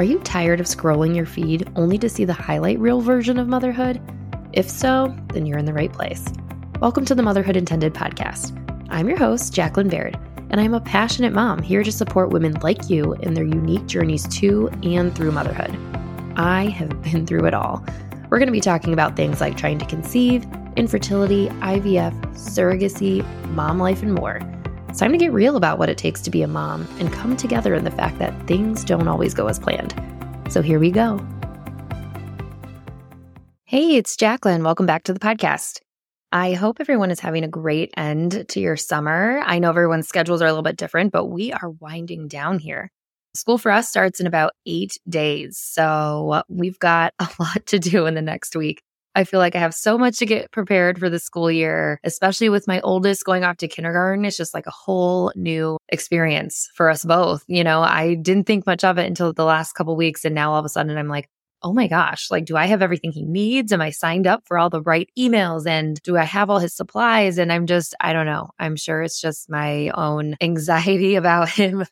Are you tired of scrolling your feed only to see the highlight reel version of motherhood? If so, then you're in the right place. Welcome to the Motherhood Intended podcast. I'm your host, Jacqueline Baird, and I'm a passionate mom here to support women like you in their unique journeys to and through motherhood. I have been through it all. We're going to be talking about things like trying to conceive, infertility, IVF, surrogacy, mom life, and more. It's time to get real about what it takes to be a mom and come together in the fact that things don't always go as planned. So here we go. Hey, it's Jacqueline. Welcome back to the podcast. I hope everyone is having a great end to your summer. I know everyone's schedules are a little bit different, but we are winding down here. School for us starts in about eight days. So we've got a lot to do in the next week. I feel like I have so much to get prepared for the school year, especially with my oldest going off to kindergarten. It's just like a whole new experience for us both. You know, I didn't think much of it until the last couple weeks. And now all of a sudden I'm like, oh my gosh, like, do I have everything he needs? Am I signed up for all the right emails? And do I have all his supplies? And I'm just, I don't know. I'm sure it's just my own anxiety about him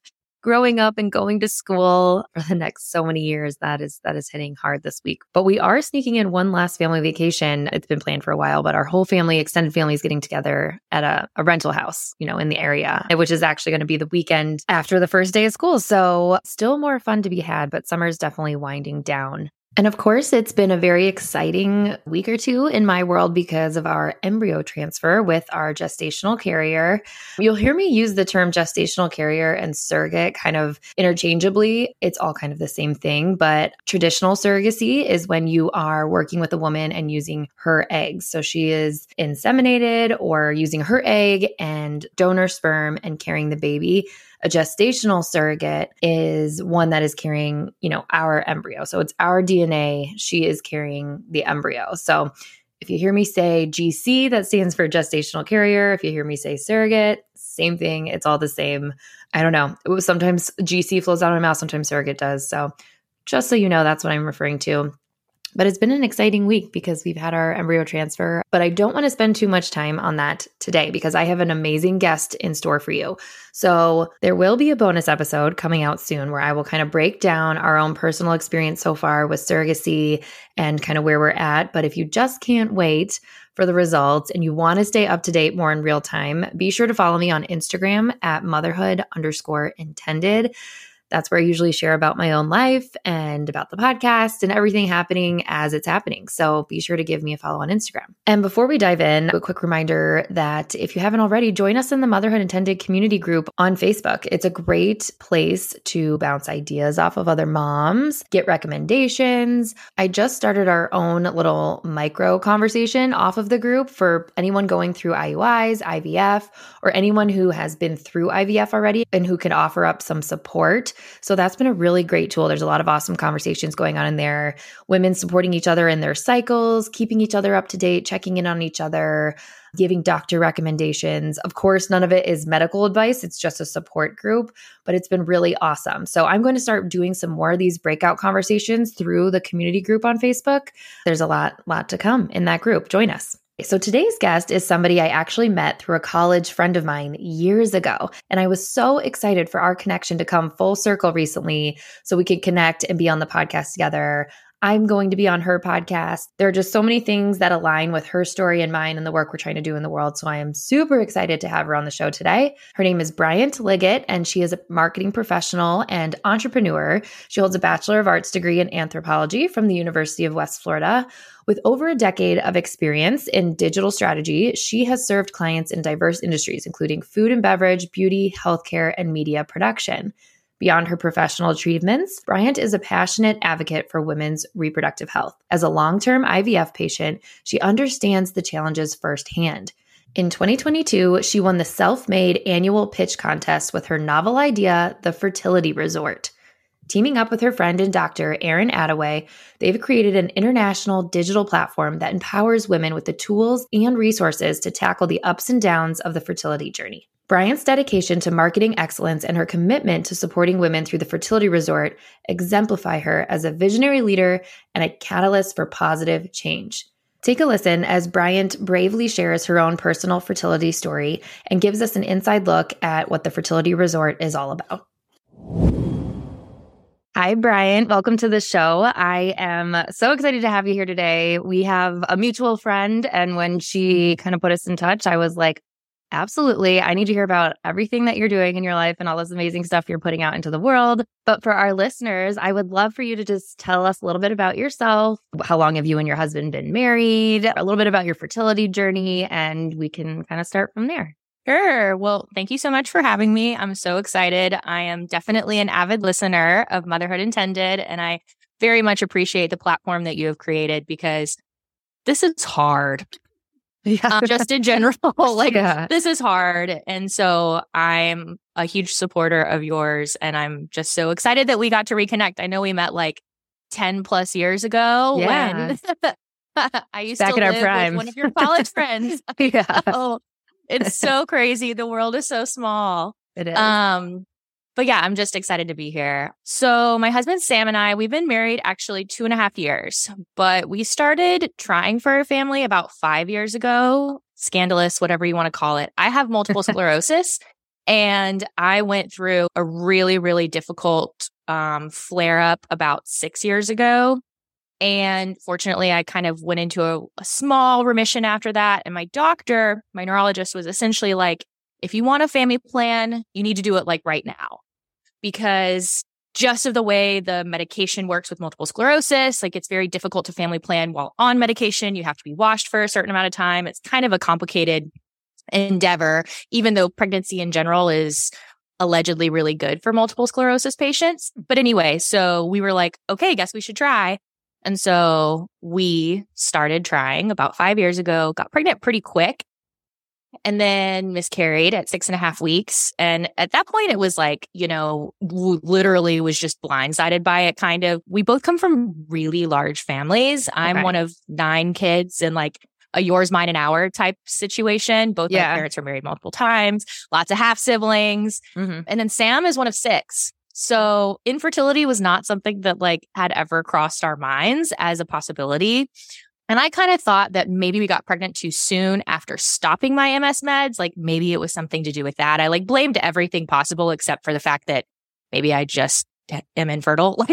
growing up and going to school for the next so many years that is that is hitting hard this week. But we are sneaking in one last family vacation. It's been planned for a while but our whole family extended family is getting together at a, a rental house you know in the area which is actually going to be the weekend after the first day of school. So still more fun to be had but summer is definitely winding down and of course, it's been a very exciting week or two in my world because of our embryo transfer with our gestational carrier. You'll hear me use the term gestational carrier and surrogate kind of interchangeably. It's all kind of the same thing, but traditional surrogacy is when you are working with a woman and using her eggs. So she is inseminated or using her egg and donor sperm and carrying the baby a gestational surrogate is one that is carrying, you know, our embryo. So it's our DNA. She is carrying the embryo. So if you hear me say GC, that stands for gestational carrier. If you hear me say surrogate, same thing. It's all the same. I don't know. Sometimes GC flows out of my mouth, sometimes surrogate does. So just so you know, that's what I'm referring to. But it's been an exciting week because we've had our embryo transfer. But I don't want to spend too much time on that today because I have an amazing guest in store for you. So there will be a bonus episode coming out soon where I will kind of break down our own personal experience so far with surrogacy and kind of where we're at. But if you just can't wait, for the results and you want to stay up to date more in real time, be sure to follow me on Instagram at motherhood underscore intended. That's where I usually share about my own life and about the podcast and everything happening as it's happening. So be sure to give me a follow on Instagram. And before we dive in, a quick reminder that if you haven't already, join us in the Motherhood Intended community group on Facebook. It's a great place to bounce ideas off of other moms, get recommendations. I just started our own little micro conversation off of the group for anyone going through IUIs, IVF, or anyone who has been through IVF already and who can offer up some support so that's been a really great tool. There's a lot of awesome conversations going on in there. Women supporting each other in their cycles, keeping each other up to date, checking in on each other, giving doctor recommendations. Of course, none of it is medical advice, it's just a support group, but it's been really awesome. So I'm going to start doing some more of these breakout conversations through the community group on Facebook. There's a lot lot to come in that group. Join us. So today's guest is somebody I actually met through a college friend of mine years ago. And I was so excited for our connection to come full circle recently so we could connect and be on the podcast together. I'm going to be on her podcast. There are just so many things that align with her story and mine and the work we're trying to do in the world. So I am super excited to have her on the show today. Her name is Bryant Liggett, and she is a marketing professional and entrepreneur. She holds a Bachelor of Arts degree in anthropology from the University of West Florida. With over a decade of experience in digital strategy, she has served clients in diverse industries, including food and beverage, beauty, healthcare, and media production. Beyond her professional achievements, Bryant is a passionate advocate for women's reproductive health. As a long term IVF patient, she understands the challenges firsthand. In 2022, she won the self made annual pitch contest with her novel idea, The Fertility Resort. Teaming up with her friend and doctor, Erin Attaway, they've created an international digital platform that empowers women with the tools and resources to tackle the ups and downs of the fertility journey. Bryant's dedication to marketing excellence and her commitment to supporting women through the fertility resort exemplify her as a visionary leader and a catalyst for positive change. Take a listen as Bryant bravely shares her own personal fertility story and gives us an inside look at what the fertility resort is all about. Hi, Bryant. Welcome to the show. I am so excited to have you here today. We have a mutual friend, and when she kind of put us in touch, I was like, absolutely. I need to hear about everything that you're doing in your life and all this amazing stuff you're putting out into the world. But for our listeners, I would love for you to just tell us a little bit about yourself. How long have you and your husband been married? A little bit about your fertility journey, and we can kind of start from there. Sure. Well, thank you so much for having me. I'm so excited. I am definitely an avid listener of Motherhood Intended, and I very much appreciate the platform that you have created because this is hard. Yeah. Um, just in general, like yeah. this is hard. And so I'm a huge supporter of yours. And I'm just so excited that we got to reconnect. I know we met like 10 plus years ago yeah. when I used Back to live with one of your college friends. yeah. Oh, it's so crazy. The world is so small. It is. Um, but yeah, I'm just excited to be here. So my husband Sam and I, we've been married actually two and a half years, but we started trying for a family about five years ago. Scandalous, whatever you want to call it. I have multiple sclerosis and I went through a really, really difficult um, flare up about six years ago. And fortunately, I kind of went into a, a, small remission after that. And my doctor, my neurologist, was essentially like, if you want a family plan, you need to do it like right now. Because just of the way the medication works with multiple sclerosis, like it's very difficult to family plan while on medication. You have to be washed for a certain amount of time. It's kind of a complicated endeavor, even though pregnancy in general is allegedly really good for multiple sclerosis patients. But anyway, so we were like, okay, guess we should try. And so we started trying about five years ago, got pregnant pretty quick, and then miscarried at six and a half weeks. And at that point, it was like, you know, literally was just blindsided by it kind of. We both come from really large families. I'm one of nine kids and like a yours, mine, and our type situation. Both yeah. my parents were married multiple times, lots of half siblings. Mm-hmm. And then Sam is one of six. So infertility was not something that like had ever crossed our minds as a possibility. And I kind of thought that maybe we got pregnant too soon after stopping my MS meds. Like maybe it was something to do with that. I like blamed everything possible except for the fact that maybe I just am infertile.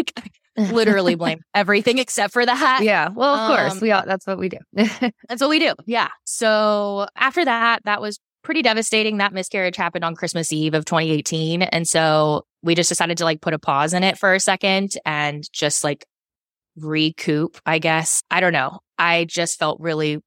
Like literally blame everything except for that. Yeah. Well, of um, course, we all, that's what we do. that's what we do. Yeah. So after that, that was pretty devastating. That miscarriage happened on Christmas Eve of 2018. And so we just decided to like put a pause in it for a second and just like recoup, I guess. I don't know. I just felt really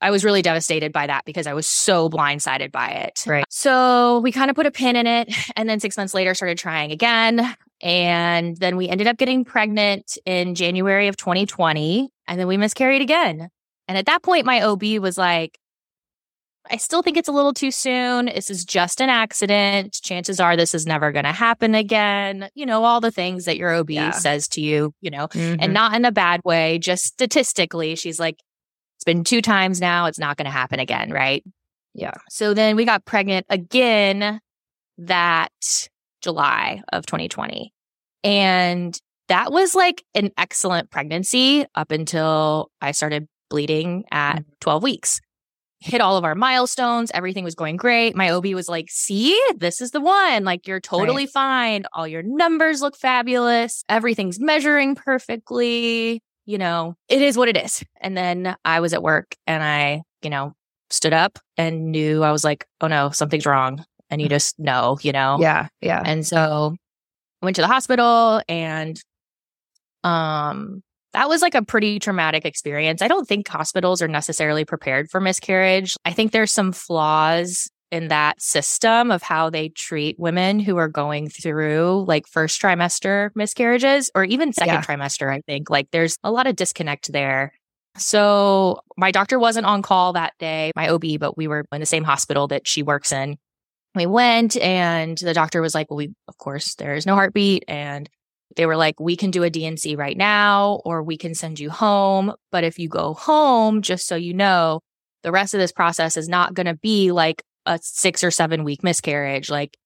I was really devastated by that because I was so blindsided by it. Right. So we kind of put a pin in it and then 6 months later started trying again and then we ended up getting pregnant in January of 2020 and then we miscarried again. And at that point my OB was like I still think it's a little too soon. This is just an accident. Chances are this is never going to happen again. You know, all the things that your OB yeah. says to you, you know, mm-hmm. and not in a bad way, just statistically. She's like, it's been two times now. It's not going to happen again. Right. Yeah. So then we got pregnant again that July of 2020. And that was like an excellent pregnancy up until I started bleeding at mm-hmm. 12 weeks hit all of our milestones. Everything was going great. My OB was like, see, this is the one. Like, you're totally right. fine. All your numbers look fabulous. Everything's measuring perfectly. You know, it is what it is. And then I was at work and I, you know, stood up and knew I was like, oh no, something's wrong. And you just know, you know? Yeah. Yeah. And so I went to the hospital and, um, that was like a pretty traumatic experience. I don't think hospitals are necessarily prepared for miscarriage. I think there's some flaws in that system of how they treat women who are going through like first trimester miscarriages or even second yeah. trimester. I think like there's a lot of disconnect there. So my doctor wasn't on call that day, my OB, but we were in the same hospital that she works in. We went and the doctor was like, well, we, of course, there is no heartbeat and they were like, we can do a D&C right now, or we can send you home. But if you go home, just so you know, the rest of this process is not going to be like a six or seven week miscarriage. Like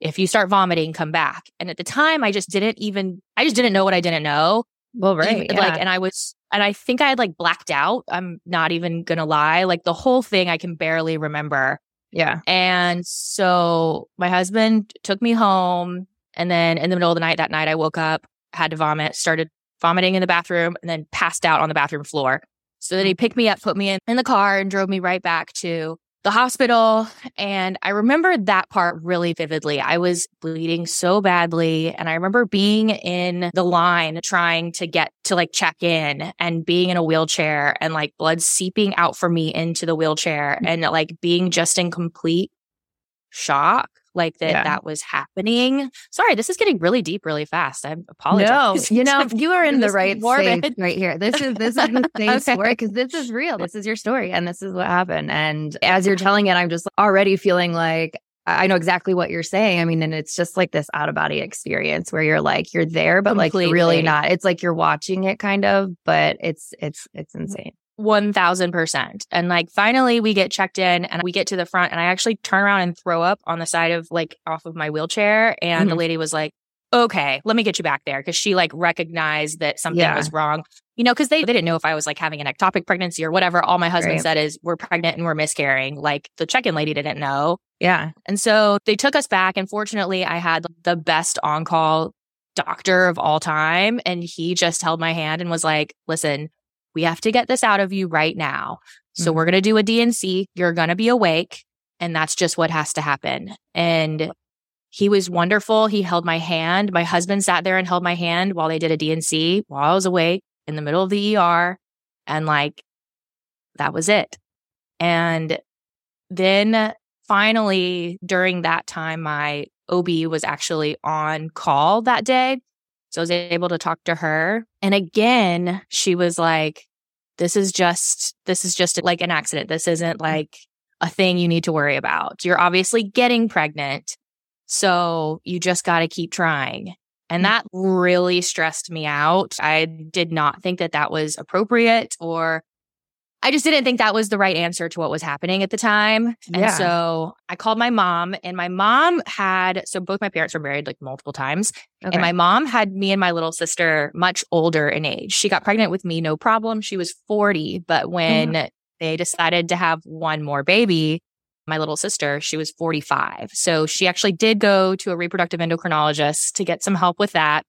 if you start vomiting, come back. And at the time, I just didn't even, I just didn't know what I didn't know. Well, right. yeah. Like, and I was, and I think I had like blacked out. I'm not even going to lie. Like the whole thing, I can barely remember. Yeah. And so my husband took me home and then in the middle of the night, that night, I woke up had to vomit, started vomiting in the bathroom, and then passed out on the bathroom floor. So then he picked me up, put me in, in the car, and drove me right back to the hospital. And I remember that part really vividly. I was bleeding so badly. And I remember being in the line trying to get to like check in and being in a wheelchair and like blood seeping out for me into the wheelchair mm. and like being just in complete shock like that yeah. that was happening. Sorry, this is getting really deep really fast. I apologize. No, you know, you are in the right space right here. This is this is the same okay. story because this is real. This is your story and this is what happened. And as you're telling it, I'm just already feeling like I know exactly what you're saying. I mean, and it's just like this out of body experience where you're like you're there, but Completely. like really not. It's like you're watching it kind of, but it's it's it's mm. insane. 1000%. And like finally we get checked in and we get to the front and I actually turn around and throw up on the side of like off of my wheelchair. And mm-hmm. the lady was like, okay, let me get you back there. Cause she like recognized that something yeah. was wrong, you know, cause they, they didn't know if I was like having an ectopic pregnancy or whatever. All my husband right. said is we're pregnant and we're miscarrying. Like the check in lady didn't know. Yeah. And so they took us back. And fortunately, I had the best on call doctor of all time. And he just held my hand and was like, listen, we have to get this out of you right now. So mm-hmm. we're going to do a D&C. You're going to be awake. And that's just what has to happen. And he was wonderful. He held my hand. My husband sat there and held my hand while they did a D&C while I was awake in the middle of the ER. And like, that was it. And then finally, during that time, my OB was actually on call that day. So I was able to talk to her. And again, she was like, this is just, this is just like an accident. This isn't mm. like a thing you need to worry about. You're obviously getting pregnant. So you just got to keep trying. And mm. that really stressed me out. I did not think that that was appropriate or I just didn't think that was the right answer to what was happening at the time. And yeah. so I called my mom, and my mom had, so both my parents were married like multiple times. Okay. And my mom had me and my little sister much older in age. She got pregnant with me, no problem. She was 40. But when mm-hmm. they decided to have one more baby, my little sister, she was 45. So she actually did go to a reproductive endocrinologist to get some help with that.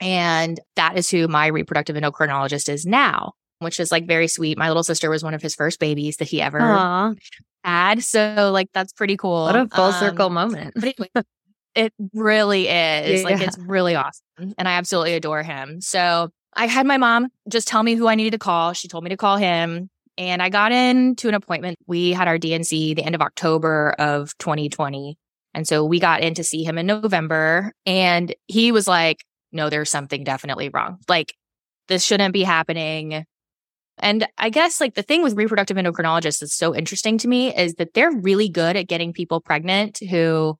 And that is who my reproductive endocrinologist is now which is like very sweet. My little sister was one of his first babies that he ever Aww. had. So like that's pretty cool. What a full um, circle moment. it really is. Yeah. Like it's really awesome. And I absolutely adore him. So I had my mom just tell me who I needed to call. She told me to call him. And I got into an appointment. We had our D&C the end of October of 2020. And so we got in to see him in November. And he was like, no, there's something definitely wrong. Like, this shouldn't be happening. And I guess like the thing with reproductive endocrinologists that's so interesting to me is that they're really good at getting people pregnant who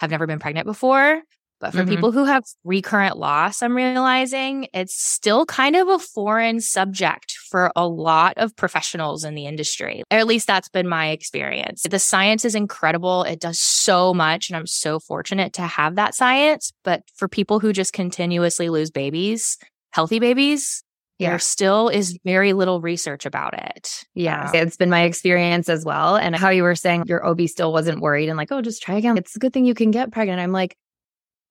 have never been pregnant before. But for mm-hmm. people who have recurrent loss, I'm realizing it's still kind of a foreign subject for a lot of professionals in the industry. Or at least that's been my experience. The science is incredible. It does so much. And I'm so fortunate to have that science. But for people who just continuously lose babies, healthy babies, yeah. there still is very little research about it. Yeah. Um, it's been my experience as well. And how you were saying your OB still wasn't worried and like, oh, just try again. It's a good thing you can get pregnant. I'm like,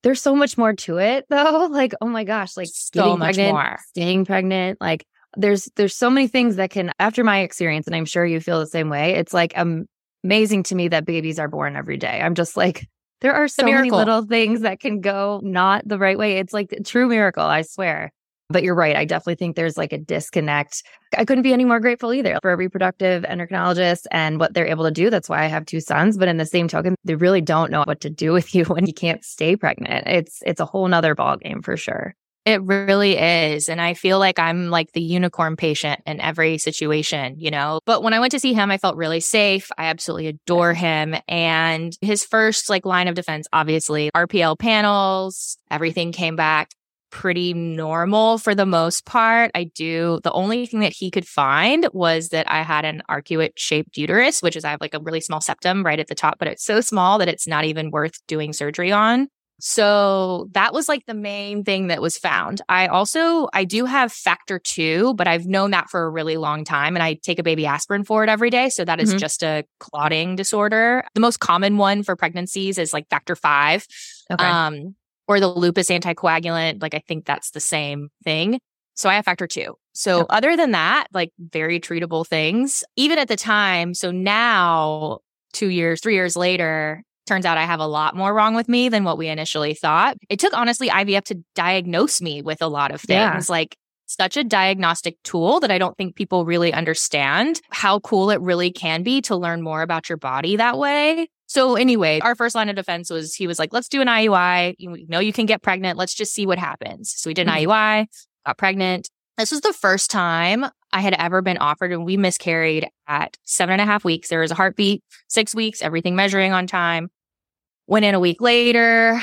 there's so much more to it though. Like, oh my gosh, like so much pregnant, more. staying pregnant. Like there's there's so many things that can after my experience, and I'm sure you feel the same way. It's like um, amazing to me that babies are born every day. I'm just like, there are so many little things that can go not the right way. It's like a true miracle, I swear. But you're right. I definitely think there's like a disconnect. I couldn't be any more grateful either for a reproductive endocrinologist and what they're able to do. That's why I have two sons. But in the same token, they really don't know what to do with you when you can't stay pregnant. It's it's a whole nother ballgame for sure. It really is. And I feel like I'm like the unicorn patient in every situation, you know? But when I went to see him, I felt really safe. I absolutely adore him. And his first like line of defense, obviously, RPL panels, everything came back pretty normal for the most part. I do. The only thing that he could find was that I had an arcuate shaped uterus, which is I have like a really small septum right at the top, but it's so small that it's not even worth doing surgery on. So that was like the main thing that was found. I also I do have factor 2, but I've known that for a really long time and I take a baby aspirin for it every day, so that is mm-hmm. just a clotting disorder. The most common one for pregnancies is like factor 5. Okay. Um or the lupus anticoagulant. Like I think that's the same thing. So I have factor two. So other than that, like very treatable things, even at the time. So now, two years, three years later, turns out I have a lot more wrong with me than what we initially thought. It took honestly IVF to diagnose me with a lot of things. Yeah. Like such a diagnostic tool that I don't think people really understand how cool it really can be to learn more about your body that way. So anyway, our first line of defense was he was like, let's do an IUI. You know, you can get pregnant. Let's just see what happens. So we did an mm-hmm. IUI, got pregnant. This was the first time I had ever been offered and we miscarried at seven and a half weeks. There was a heartbeat, six weeks, everything measuring on time. Went in a week later.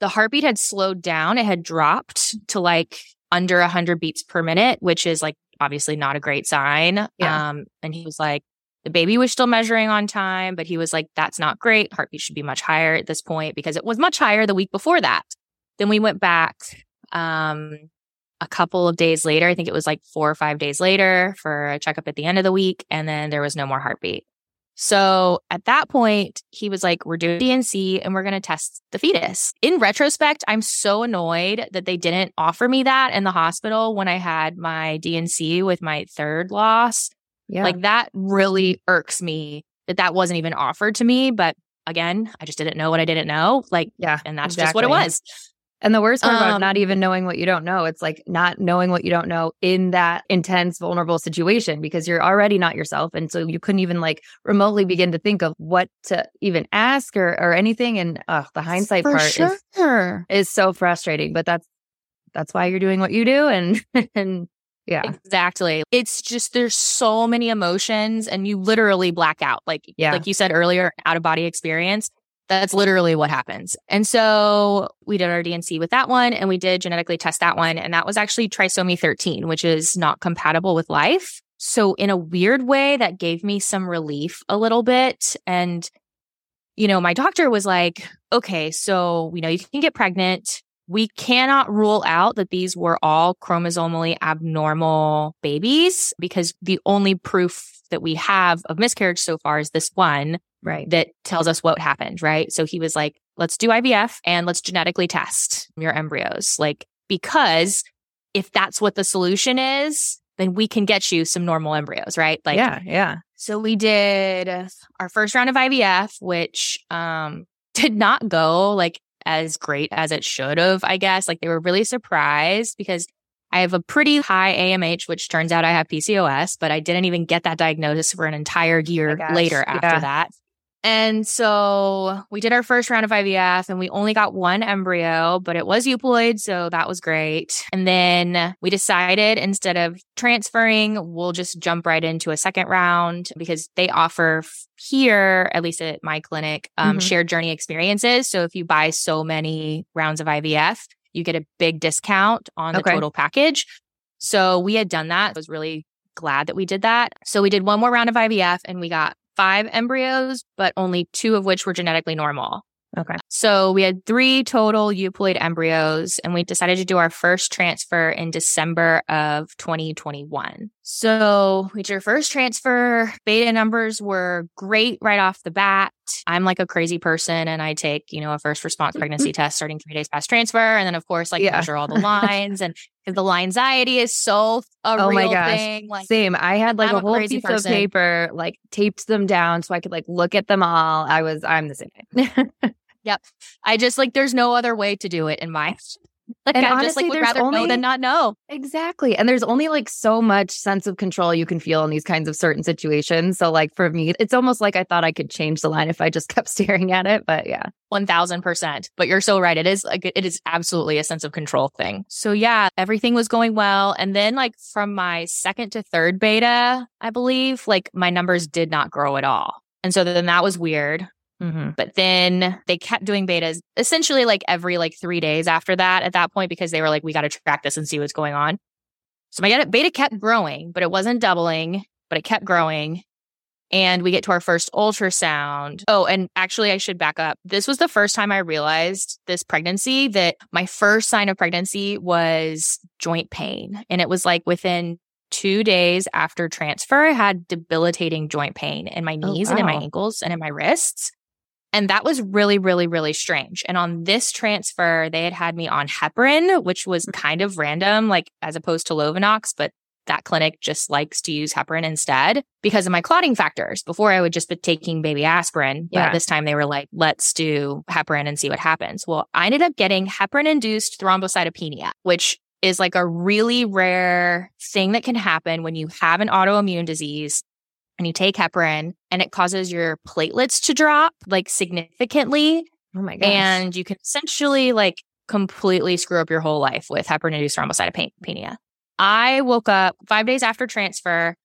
The heartbeat had slowed down. It had dropped to like under 100 beats per minute, which is like obviously not a great sign. Yeah. Um, and he was like, the baby was still measuring on time, but he was like, that's not great. Heartbeat should be much higher at this point because it was much higher the week before that. Then we went back um, a couple of days later. I think it was like four or five days later for a checkup at the end of the week. And then there was no more heartbeat. So at that point, he was like, We're doing D&C and we're going to test the fetus. In retrospect, I'm so annoyed that they didn't offer me that in the hospital when I had my D&C with my third loss. Yeah. Like that really irks me that that wasn't even offered to me. But again, I just didn't know what I didn't know. Like, yeah, and that's exactly. just what it was. And the worst part um, about not even knowing what you don't know, it's like not knowing what you don't know in that intense, vulnerable situation because you're already not yourself. And so you couldn't even like remotely begin to think of what to even ask or, or anything. And uh, the hindsight part sure. is, is so frustrating, but that's, that's why you're doing what you do. And, and yeah. Exactly. It's just there's so many emotions and you literally black out. Like yeah. like you said earlier, out of body experience. That's literally what happens. And so we did our D&C with that one and we did genetically test that one. And that was actually trisomy 13, which is not compatible with life. So in a weird way, that gave me some relief a little bit. And, you know, my doctor was like, okay, so you know you can get pregnant. We cannot rule out that these were all chromosomally abnormal babies because the only proof that we have of miscarriage so far is this one right. that tells us what happened right? So he was like let's do ivf and let's genetically test your embryos. Like because if that's what the solution is then we can get you some normal embryos right? Like yeah yeah. So we did our first round of ivf which um did not go like as great as it should have i guess like they were really surprised because I have a pretty high AMH, which turns out I have PCOS, but I didn't even get that diagnosis for an entire oh year oh later after yeah. that. And so we did our first round of IVF and we only got one embryo, but it was euploid. So that was great. And then we decided instead of transferring, we'll just jump right into a second round because they offer here, at least at my clinic, um, mm-hmm. shared journey experiences. So if you buy so many rounds of IVF, you get a big discount on the okay. total package. So we had done that. I was really glad that we did that. So we did one more round of IVF and we got five embryos, but only two of which were genetically normal. Okay. So we had three total euploid embryos, and we decided to do our first transfer in December of 2021. So we did our first transfer. Beta numbers were great right off the bat. I'm like a crazy person, and I take, you know, a first response pregnancy test starting three days past transfer. And then, of course, like yeah. measure all the lines. and the line anxiety is so a oh real my gosh. thing. Like, Same. I had like I'm a whole piece person. of paper, like taped them down so I could like look at them all. I was, I'm the same. Yep. I just like there's no other way to do it in my like and I honestly, just like would rather only, know than not know. Exactly. And there's only like so much sense of control you can feel in these kinds of certain situations. So like for me, it's almost like I thought I could change the line if I just kept staring at it. But yeah. One thousand percent. But you're so right. It is like it is absolutely a sense of control thing. So yeah, everything was going well. And then like from my second to third beta, I believe, like my numbers did not grow at all. And so then that was weird. Mm-hmm. But then they kept doing betas essentially like every like three days after that at that point because they were like, we got to track this and see what's going on. So my beta kept growing, but it wasn't doubling, but it kept growing. And we get to our first ultrasound. Oh, and actually, I should back up. This was the first time I realized this pregnancy that my first sign of pregnancy was joint pain. And it was like within two days after transfer, I had debilitating joint pain in my oh, knees oh, wow. and in my ankles and in my wrists. And that was really, really, really strange. And on this transfer, they had had me on heparin, which was mm. kind of random, like as opposed to Lovenox, but that clinic just likes to use heparin instead because of my clotting factors. Before I would just be taking baby aspirin, but yeah. this time they were like, let's do heparin and see what happens. Well, I ended up getting heparin induced thrombocytopenia, which is like a really rare thing that can happen when you have an autoimmune disease and you take heparin and it causes your platelets to drop like significantly. Oh my gosh. And you can essentially like completely screw up your whole life with heparin induced thrombocytopenia. I woke up five days after transfer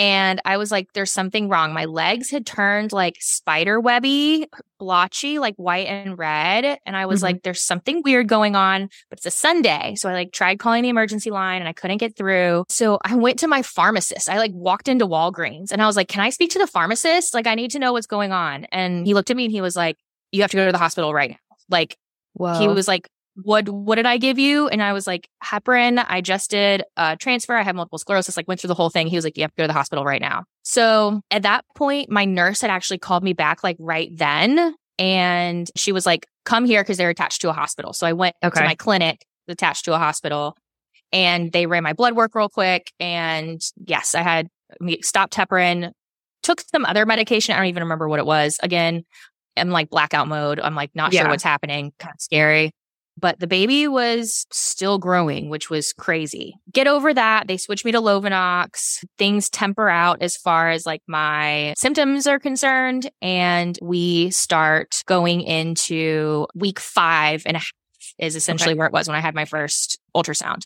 and I was like, there's something wrong. My legs had turned like spider webby, blotchy, like white and red. And I was mm-hmm. like, there's something weird going on, but it's a Sunday. So I like tried calling the emergency line and I couldn't get through. So I went to my pharmacist. I like walked into Walgreens and I was like, can I speak to the pharmacist? Like, I need to know what's going on. And he looked at me and he was like, you have to go to the hospital right now. Like, Whoa. he was like, what what did I give you? And I was like, heparin. I just did a transfer. I have multiple sclerosis. Like went through the whole thing. He was like, you have to go to the hospital right now. So at that point, my nurse had actually called me back like right then, and she was like, come here because they're attached to a hospital. So I went okay. to my clinic attached to a hospital, and they ran my blood work real quick. And yes, I had stopped heparin, took some other medication. I don't even remember what it was. Again, I'm like blackout mode. I'm like not yeah. sure what's happening. Kind of scary but the baby was still growing, which was crazy. Get over that. They switched me to Lovenox. Things temper out as far as like my symptoms are concerned. And we start going into week five and a half is essentially okay. where it was when I had my first ultrasound.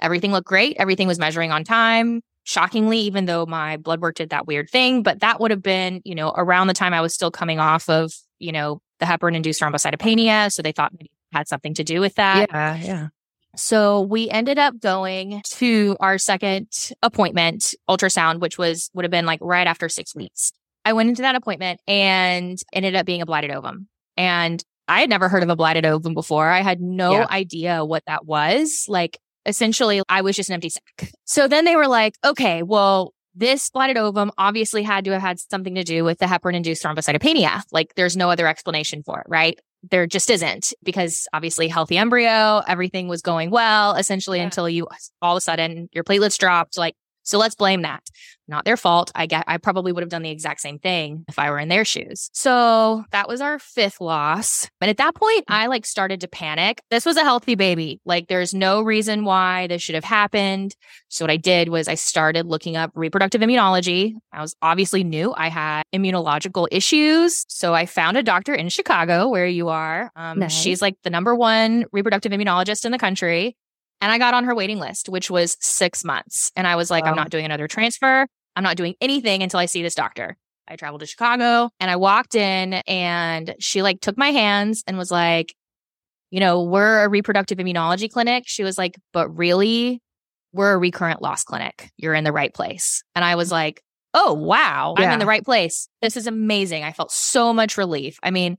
Everything looked great. Everything was measuring on time. Shockingly, even though my blood work did that weird thing, but that would have been, you know, around the time I was still coming off of, you know, the heparin induced thrombocytopenia. So they thought maybe had something to do with that. Yeah, yeah. So we ended up going to our second appointment, ultrasound, which was would have been like right after six weeks. I went into that appointment and ended up being a blighted ovum. And I had never heard of a blighted ovum before. I had no yeah. idea what that was. Like essentially I was just an empty sack. So then they were like, okay, well, this blighted ovum obviously had to have had something to do with the heparin induced thrombocytopenia. Like there's no other explanation for it, right? There just isn't because obviously healthy embryo, everything was going well essentially yeah. until you all of a sudden your platelets dropped. Like so let's blame that. Not their fault. I get I probably would have done the exact same thing if I were in their shoes. So that was our fifth loss. But at that point, I like started to panic. This was a healthy baby. Like there's no reason why this should have happened. So what I did was I started looking up reproductive immunology. I was obviously new. I had immunological issues. So I found a doctor in Chicago where you are. Um, nice. She's like the number one reproductive immunologist in the country. And I got on her waiting list, which was six months. And I was like, wow. I'm not doing another transfer. I'm not doing anything until I see this doctor. I traveled to Chicago and I walked in and she like took my hands and was like, you know, we're a reproductive immunology clinic. She was like, but really, we're a recurrent loss clinic. You're in the right place. And I was mm-hmm. like, oh, wow, yeah. I'm in the right place. This is amazing. I felt so much relief. I mean,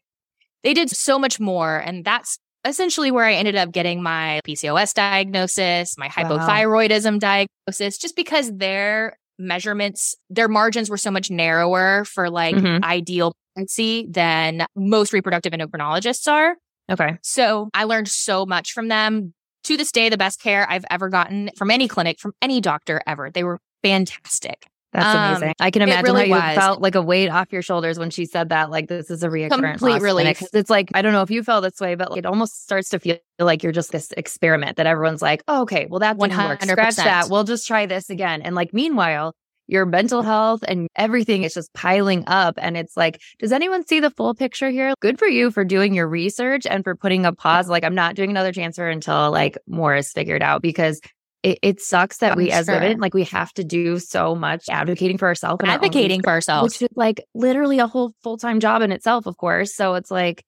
they did so much more. And that's essentially where I ended up getting my PCOS diagnosis, my hypothyroidism wow. diagnosis, just because their measurements, their margins were so much narrower for like mm-hmm. ideal pregnancy than most reproductive endocrinologists are. Okay. So I learned so much from them. To this day, the best care I've ever gotten from any clinic, from any doctor ever. They were fantastic. That's amazing. Um, I can imagine really how you was. felt like a weight off your shoulders when she said that. Like this is a reoccurrence. Complete relief. It's like I don't know if you felt this way, but like, it almost starts to feel like you're just this experiment that everyone's like, oh, okay, well that didn't 100%. work. Scratch that. We'll just try this again. And like meanwhile, your mental health and everything is just piling up. And it's like, does anyone see the full picture here? Good for you for doing your research and for putting a pause. Like, I'm not doing another transfer until like more is figured out because it, it sucks that I'm we as women like we have to do so much advocating for ourselves and advocating our for ourselves, which is like literally a whole full time job in itself, of course. So it's like,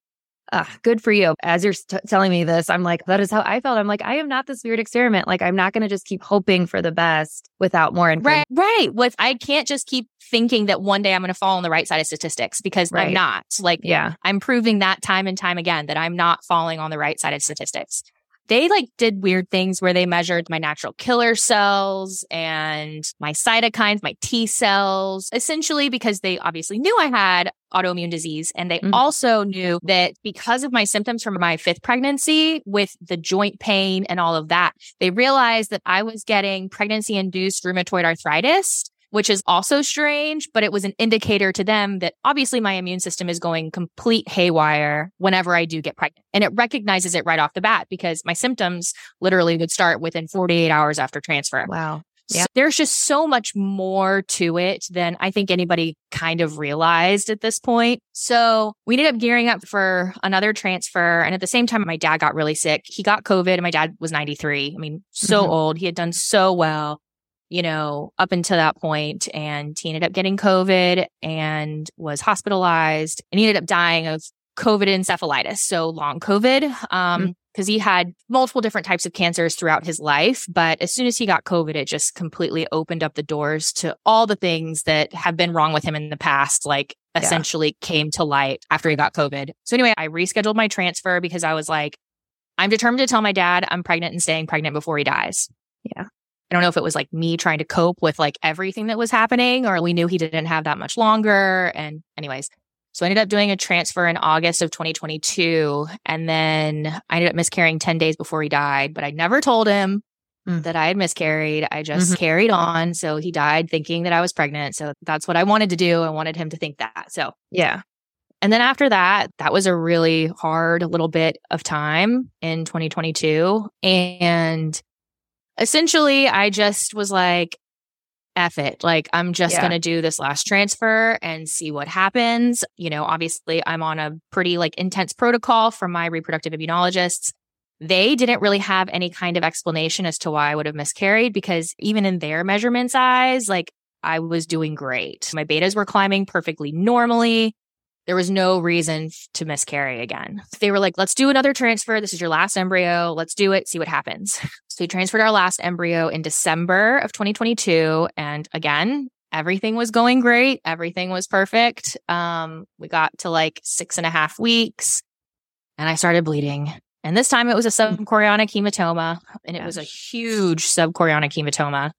uh, good for you. As you're t- telling me this, I'm like, that is how I felt. I'm like, I am not this weird experiment. Like, I'm not going to just keep hoping for the best without more information. Right, right. With I can't just keep thinking that one day I'm going to fall on the right side of statistics because right. I'm not. Like, yeah, I'm proving that time and time again that I'm not falling on the right side of statistics. They like did weird things where they measured my natural killer cells and my cytokines, my T cells, essentially because they obviously knew I had autoimmune disease. And they mm-hmm. also knew that because of my symptoms from my fifth pregnancy with the joint pain and all of that, they realized that I was getting pregnancy induced rheumatoid arthritis which is also strange, but it was an indicator to them that obviously my immune system is going complete haywire whenever I do get pregnant. And it recognizes it right off the bat because my symptoms literally would start within 48 hours after transfer. Wow. Yeah. So there's just so much more to it than I think anybody kind of realized at this point. So we ended up gearing up for another transfer. And at the same time, my dad got really sick. He got COVID and my dad was 93. I mean, so mm-hmm. old. He had done so well you know, up until that point, and he ended up getting COVID and was hospitalized and he ended up dying of COVID encephalitis. So long COVID. Um, mm-hmm because he had multiple different types of cancers throughout his life. But as soon as he got COVID, it just completely opened up the doors to all the things that have been wrong with him in the past, like yeah. essentially came to light after he got COVID. So anyway, I rescheduled my transfer because I was like, I'm determined to tell my dad I'm pregnant and staying pregnant before he dies. I don't know if it was like me trying to cope with like everything that was happening or we knew he didn't have that much longer. And, anyways, so I ended up doing a transfer in August of 2022. And then I ended up miscarrying 10 days before he died, but I never told him mm. that I had miscarried. I just mm-hmm. carried on. So he died thinking that I was pregnant. So that's what I wanted to do. I wanted him to think that. So, yeah. And then after that, that was a really hard little bit of time in 2022. And essentially, I just was like, F it. Like, I'm just yeah. going to do this last transfer and see what happens. You know, obviously, I'm on a pretty like intense protocol from my reproductive immunologists. They didn't really have any kind of explanation as to why I would have miscarried because even in their measurements eyes, like I was doing great. My betas were climbing perfectly normally. There was no reason to miscarry again. They were like, let's do another transfer. This is your last embryo. Let's do it, see what happens. So we transferred our last embryo in December of 2022. And again, everything was going great. Everything was perfect. Um, we got to like six and a half weeks and I started bleeding. And this time it was a subchorionic hematoma and it was a huge subchorionic hematoma.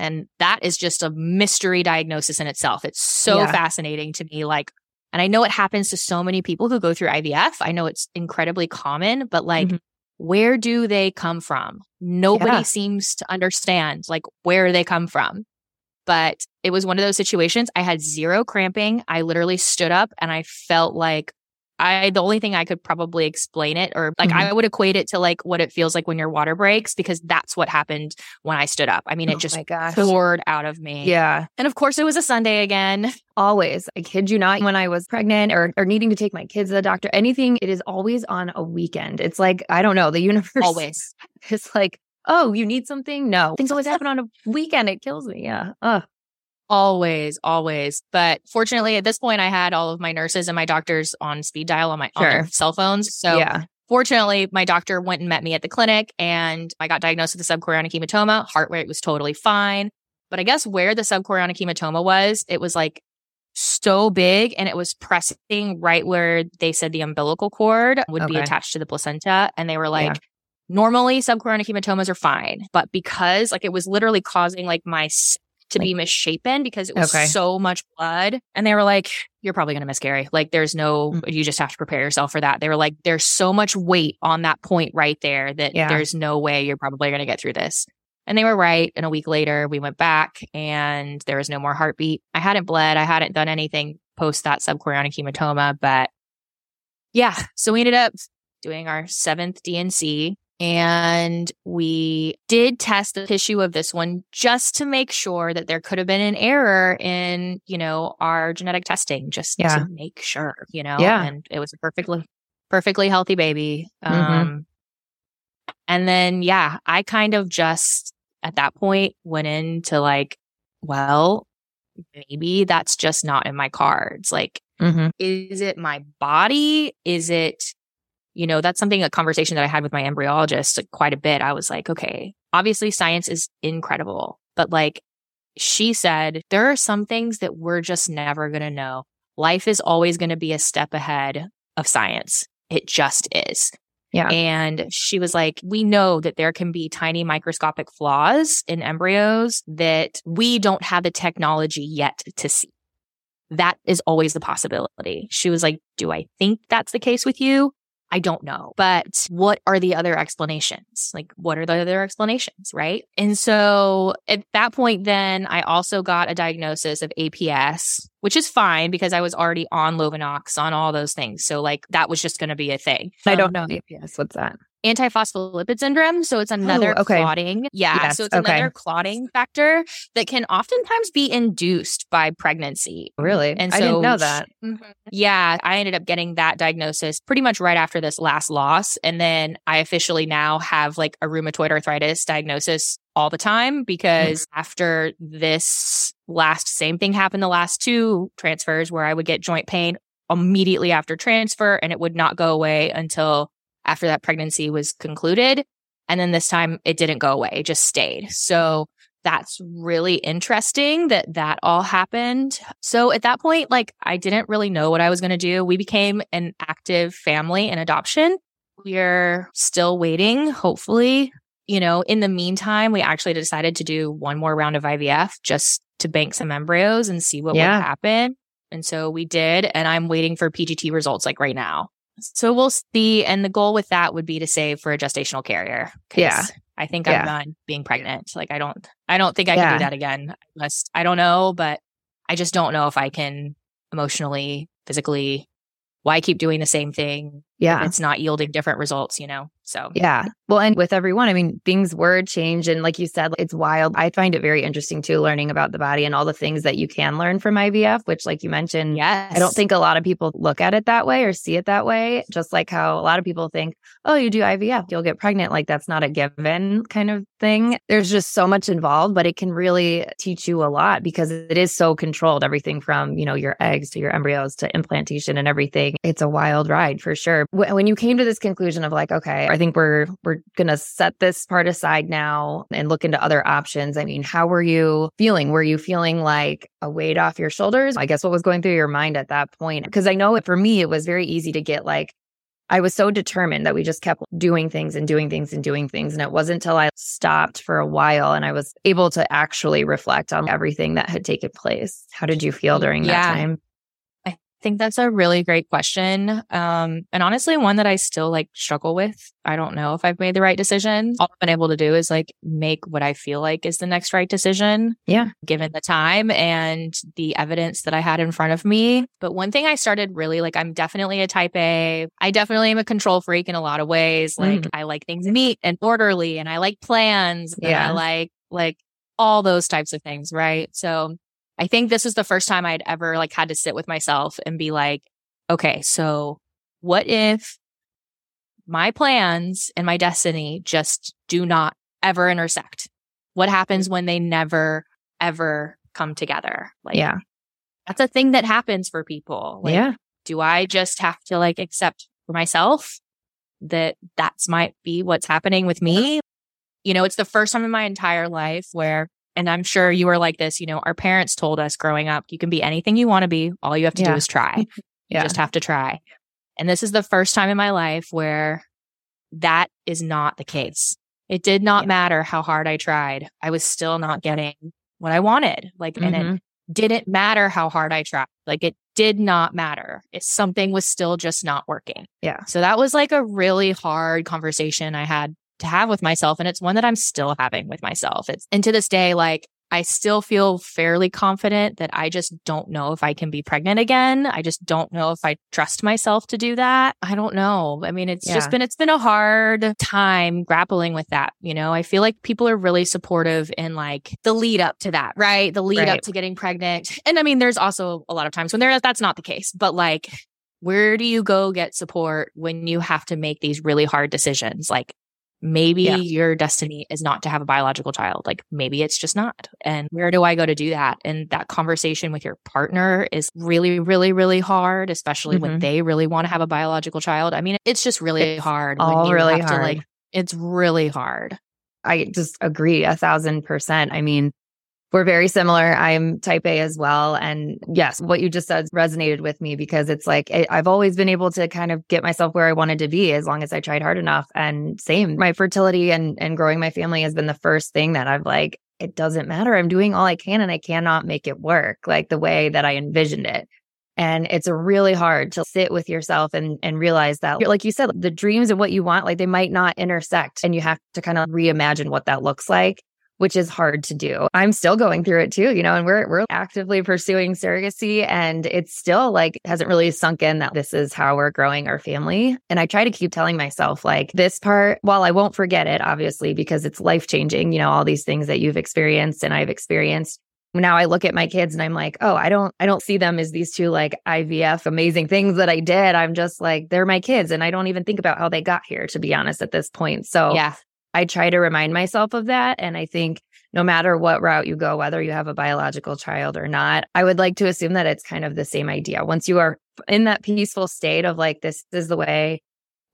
And that is just a mystery diagnosis in itself. It's so yeah. fascinating to me. Like, and I know it happens to so many people who go through IVF. I know it's incredibly common, but like, mm-hmm. Where do they come from? Nobody yeah. seems to understand like where they come from. But it was one of those situations. I had zero cramping. I literally stood up and I felt like I the only thing I could probably explain it or like mm-hmm. I would equate it to like what it feels like when your water breaks because that's what happened when I stood up. I mean, it oh just poured out of me. Yeah. And of course it was a Sunday again. Always. I kid you not, when I was pregnant or, or needing to take my kids to the doctor, anything, it is always on a weekend. It's like, I don't know, the universe always. It's like, oh, you need something? No. Things always happen on a weekend. It kills me. Yeah. Ugh. Always, always. But fortunately, at this point, I had all of my nurses and my doctors on speed dial on my, sure. on cell phones. So, yeah. fortunately, my doctor went and met me at the clinic and I got diagnosed with a subchorionic hematoma. Heart rate was totally fine. But I guess where the subchorionic hematoma was, it was like so big and it was pressing right where they said the umbilical cord would okay. be attached to the placenta. And they were like, yeah. normally subchorionic hematomas are fine. But because like it was literally causing like my to be misshapen because it was okay. so much blood. And they were like, you're probably going to miscarry. Like, there's no, mm-hmm. you just have to prepare yourself for that. They were like, there's so much weight on that point right there that yeah. there's no way you're probably going to get through this. And they were right. And a week later, we went back and there was no more heartbeat. I hadn't bled. I hadn't done anything post that subchorionic hematoma. But yeah, so we ended up doing our seventh D&C and we did test the tissue of this one just to make sure that there could have been an error in, you know, our genetic testing, just yeah. to make sure, you know, yeah. and it was a perfectly, perfectly healthy baby. Mm-hmm. Um, and then, yeah, I kind of just at that point went into like, well, maybe that's just not in my cards. Like, mm-hmm. is it my body? Is it you know, that's something, a conversation that I had with my embryologist quite a bit. I was like, okay, obviously science is incredible, but like she said, there are some things that we're just never going to know. Life is always going to be a step ahead of science. It just is. Yeah. And she was like, we know that there can be tiny microscopic flaws in embryos that we don't have the technology yet to see. That is always the possibility. She was like, do I think that's the case with you? I don't know. But what are the other explanations? Like, what are the other explanations? Right. And so at that point, then I also got a diagnosis of APS, which is fine because I was already on Lovenox on all those things. So, like, that was just going to be a thing. I um, don't know APS. What's that? Antiphospholipid syndrome. So it's another oh, okay. clotting. Yeah. Yes, so it's okay. another clotting factor that can oftentimes be induced by pregnancy. Really? And I didn't know that. Yeah. I ended up getting that diagnosis pretty much right after this last loss. And then I officially now have like a rheumatoid arthritis diagnosis all the time mm-hmm. because after this last same thing happened the last two transfers where I would get joint pain immediately after transfer and it would not go away until after that pregnancy was concluded. And then this time it didn't go away, it just stayed. So that's really interesting that that all happened. So at that point, like I didn't really know what I was going to do. We became an active family in adoption. We're still waiting, hopefully. You know, in the meantime, we actually decided to do one more round of IVF just to bank some embryos and see what Yeah. would happen. And so we did. And I'm waiting for PGT results like right now. So we'll see. And the goal with that would be to save for a gestational carrier. Yeah. I think Yeah. I'm done being pregnant. Like I don't, I don't think I can do that again. Unless I don't know, but I just don't know if I can emotionally, physically. Why keep doing the same thing? Yeah. It's not yielding different results, you know? So Yeah. Well, and with everyone, I mean, things were changed. And like you said, it's wild. I find it very interesting too, learning about the body and all the things that you can learn from IVF, which, like you mentioned, yes. I don't think a lot of people look at it that way or see it that way. Just like how a lot of people think, oh, you do IVF, you'll get pregnant. Like that's not a given kind of thing. There's just so much involved, but it can really teach you a lot because it is so controlled. Everything from, you know, your eggs to your embryos to implantation and everything. It's a wild ride for sure. Wh- When you came to this conclusion of like, okay, I think we're, we're going to set this part aside now and look into other options. I mean, how were you feeling? Were you feeling like a weight off your shoulders? I guess what was going through your mind at that point? Because I know for me, it was very easy to get like, I was so determined that we just kept doing things and doing things and doing things. And it wasn't until I stopped for a while and I was able to actually reflect on everything that had taken place. How did you feel during that Yeah. time? I think that's a really great question. Um, and honestly, one that I still like struggle with. I don't know if I've made the right decision. All I've been able to do is like make what I feel like is the next right decision. Yeah. Given the time and the evidence that I had in front of me. But one thing I started really like, I'm definitely a type A. I definitely am a control freak in a lot of ways. Like Mhm. I like things neat and orderly and I like plans. And Yeah. I like, like all those types of things. Right. So I think this was the first time I'd ever like had to sit with myself and be like, okay, so what if my plans and my destiny just do not ever intersect? What happens when they never ever come together? Like yeah. that's a thing that happens for people. Like, yeah. do I just have to like accept for myself that that's might be what's happening with me? You know, it's the first time in my entire life where, and I'm sure you were like this, you know, our parents told us growing up, you can be anything you want to be. All you have to Yeah. do is try. Yeah. You just have to try. And this is the first time in my life where that is not the case. It did not Yeah. matter how hard I tried. I was still not getting what I wanted. Like, and it Mhm. didn't matter how hard I tried. Like it did not matter. If something was still just not working. Yeah. So that was like a really hard conversation I had to have with myself. And it's one that I'm still having with myself. It's and to this day, like I still feel fairly confident that I just don't know if I can be pregnant again. I just don't know if I trust myself to do that. I don't know. I mean, it's Yeah. just been, it's been a hard time grappling with that. You know, I feel like people are really supportive in like the lead up to that, right? The lead Right. up to getting pregnant. And I mean, there's also a lot of times when there, that's not the case, but like, where do you go get support when you have to make these really hard decisions? Like, maybe Yeah. your destiny is not to have a biological child. Like maybe it's just not. And where do I go to do that? And that conversation with your partner is really, really, really hard, especially when Mhm. they really want to have a biological child. I mean, it's just really It's hard. all when you really have to hard. like, it's really hard. I just agree a thousand percent. I mean, We're very similar. I'm type A as well. And yes, what you just said resonated with me because it's like I've always been able to kind of get myself where I wanted to be as long as I tried hard enough. And same, my fertility and, and growing my family has been the first thing that I've like, it doesn't matter. I'm doing all I can and I cannot make it work like the way that I envisioned it. And it's really hard to sit with yourself and, and realize that, like you said, the dreams and what you want, like they might not intersect and you have to kind of reimagine what that looks like which is hard to do. I'm still going through it too, you know, and we're we're actively pursuing surrogacy and it's still like hasn't really sunk in that this is how we're growing our family. And I try to keep telling myself like this part, while I won't forget it obviously because it's life-changing, you know, all these things that you've experienced and I've experienced. Now I look at my kids and I'm like, "Oh, I don't I don't see them as these two like IVF amazing things that I did. I'm just like they're my kids and I don't even think about how they got here to be honest at this point." So Yeah. I try to remind myself of that. And I think no matter what route you go, whether you have a biological child or not, I would like to assume that it's kind of the same idea. Once you are in that peaceful state of like, this is the way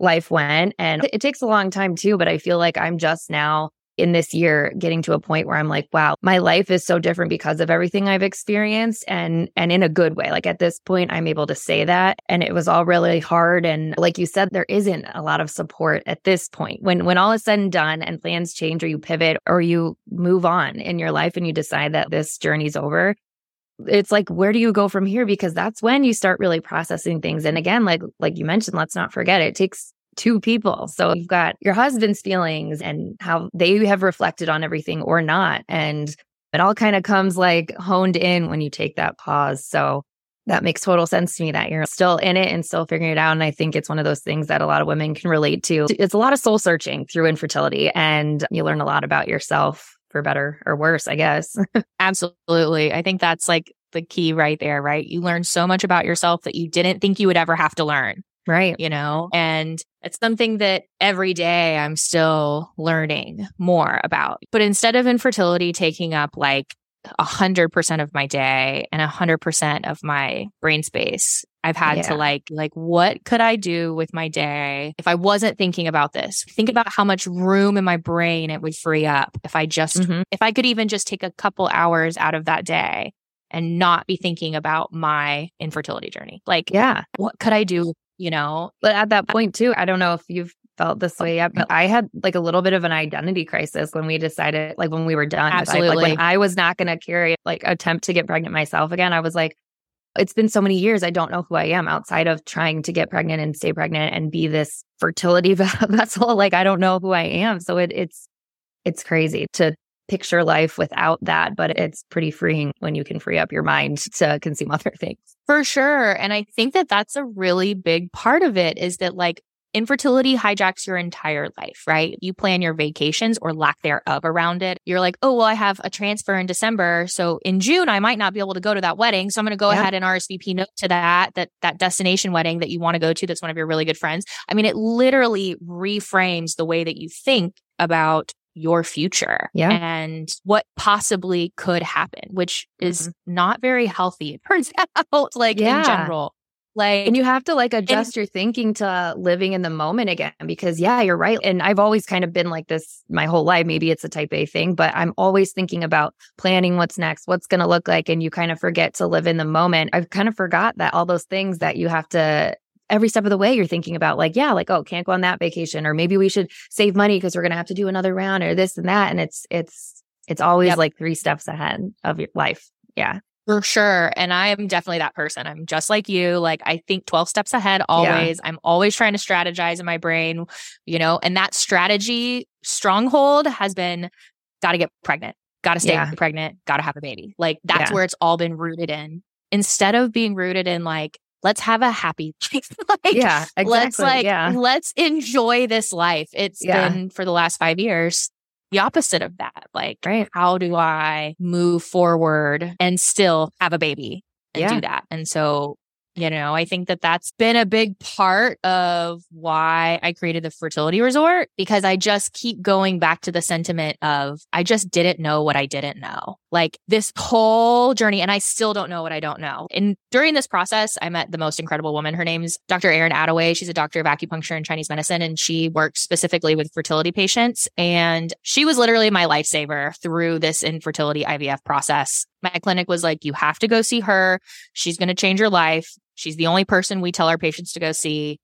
life went. And it takes a long time too, but I feel like I'm just now in this year getting to a point where I'm like, wow, my life is so different because of everything I've experienced and and in a good way. Like at this point I'm able to say that and it was all really hard and like you said there isn't a lot of support at this point. When when all is said and done and plans change or you pivot or you move on in your life and you decide that this journey's over, it's like where do you go from here because that's when you start really processing things and again like like you mentioned let's not forget it takes two people. So you've got your husband's feelings and how they have reflected on everything or not. And it all kind of comes like honed in when you take that pause. So that makes total sense to me that you're still in it and still figuring it out. And I think it's one of those things that a lot of women can relate to. It's a lot of soul searching through infertility, and you learn a lot about yourself for better or worse, I guess. Absolutely. I think that's like the key right there, right? You learn so much about yourself that you didn't think you would ever have to learn. Right. You know, and it's something that every day I'm still learning more about. But instead of infertility taking up like a hundred percent of my day and a hundred percent of my brain space, I've had yeah. to like, like, what could I do with my day if I wasn't thinking about this? Think about how much room in my brain it would free up if I just, mm-hmm. if I could even just take a couple hours out of that day and not be thinking about my infertility journey. Like, yeah, what could I do you know? But at that point, too, I don't know if you've felt this oh, way yet, but I had like a little bit of an identity crisis when we decided, like when we were done. Absolutely. Like when I was not going to carry, like attempt to get pregnant myself again, I was like, it's been so many years. I don't know who I am outside of trying to get pregnant and stay pregnant and be this fertility vessel. Like I don't know who I am. So it, it's, it's crazy to picture life without that, but it's pretty freeing when you can free up your mind to consume other things. For sure. And I think that that's a really big part of it is that like infertility hijacks your entire life, right? You plan your vacations or lack thereof around it. You're like, oh, well, I have a transfer in December. So in June, I might not be able to go to that wedding. So I'm going to go yeah. ahead and RSVP note to that, that, that destination wedding that you want to go to. That's one of your really good friends. I mean, it literally reframes the way that you think about your future yeah. and what possibly could happen, which is mm-hmm. not very healthy. It turns out, like yeah. in general. Like, and you have to like adjust and, your thinking to living in the moment again because, yeah, you're right. And I've always kind of been like this my whole life. Maybe it's a type A thing, but I'm always thinking about planning what's next, what's going to look like. And you kind of forget to live in the moment. I've kind of forgot that all those things that you have to every step of the way you're thinking about like yeah like oh can't go on that vacation or maybe we should save money because we're going to have to do another round or this and that and it's it's it's always yep. like three steps ahead of your life yeah for sure. And I am definitely that person. I'm just like you. Like I think 12 steps ahead always. Yeah. I'm always trying to strategize in my brain, you know, and that strategy stronghold has been got to get pregnant, got to stay yeah. pregnant, got to have a baby. Like that's yeah. where it's all been rooted in. Instead of being rooted in like let's have a happy life. like, yeah, exactly. Let's like, yeah. let's enjoy this life. It's yeah. been for the last five years the opposite of that. Like, right. how do I move forward and still have a baby and yeah. do that? And so You know, I think that that's been a big part of why I created the fertility resort because I just keep going back to the sentiment of I just didn't know what I didn't know. Like this whole journey, and I still don't know what I don't know. And during this process, I met the most incredible woman. Her name's Dr. Erin Attaway. She's a doctor of acupuncture and Chinese medicine, and she works specifically with fertility patients. And she was literally my lifesaver through this infertility IVF process. My clinic was like, you have to go see her. She's going to change your life. She's the only person we tell our patients to go see.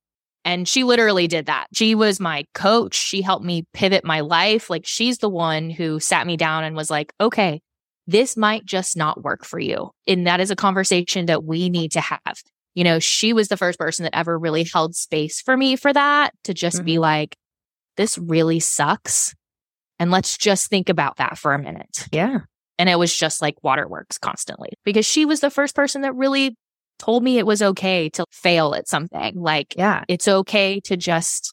And she literally did that. She was my coach. She helped me pivot my life. Like she's the one who sat me down and was like, okay, this might just not work for you. And that is a conversation that we need to have. You know, she was the first person that ever really held space for me for that to just mm-hmm. be like, this really sucks. And let's just think about that for a minute. Yeah. And it was just like waterworks constantly because she was the first person that really told me it was okay to fail at something. Like, yeah, it's okay to just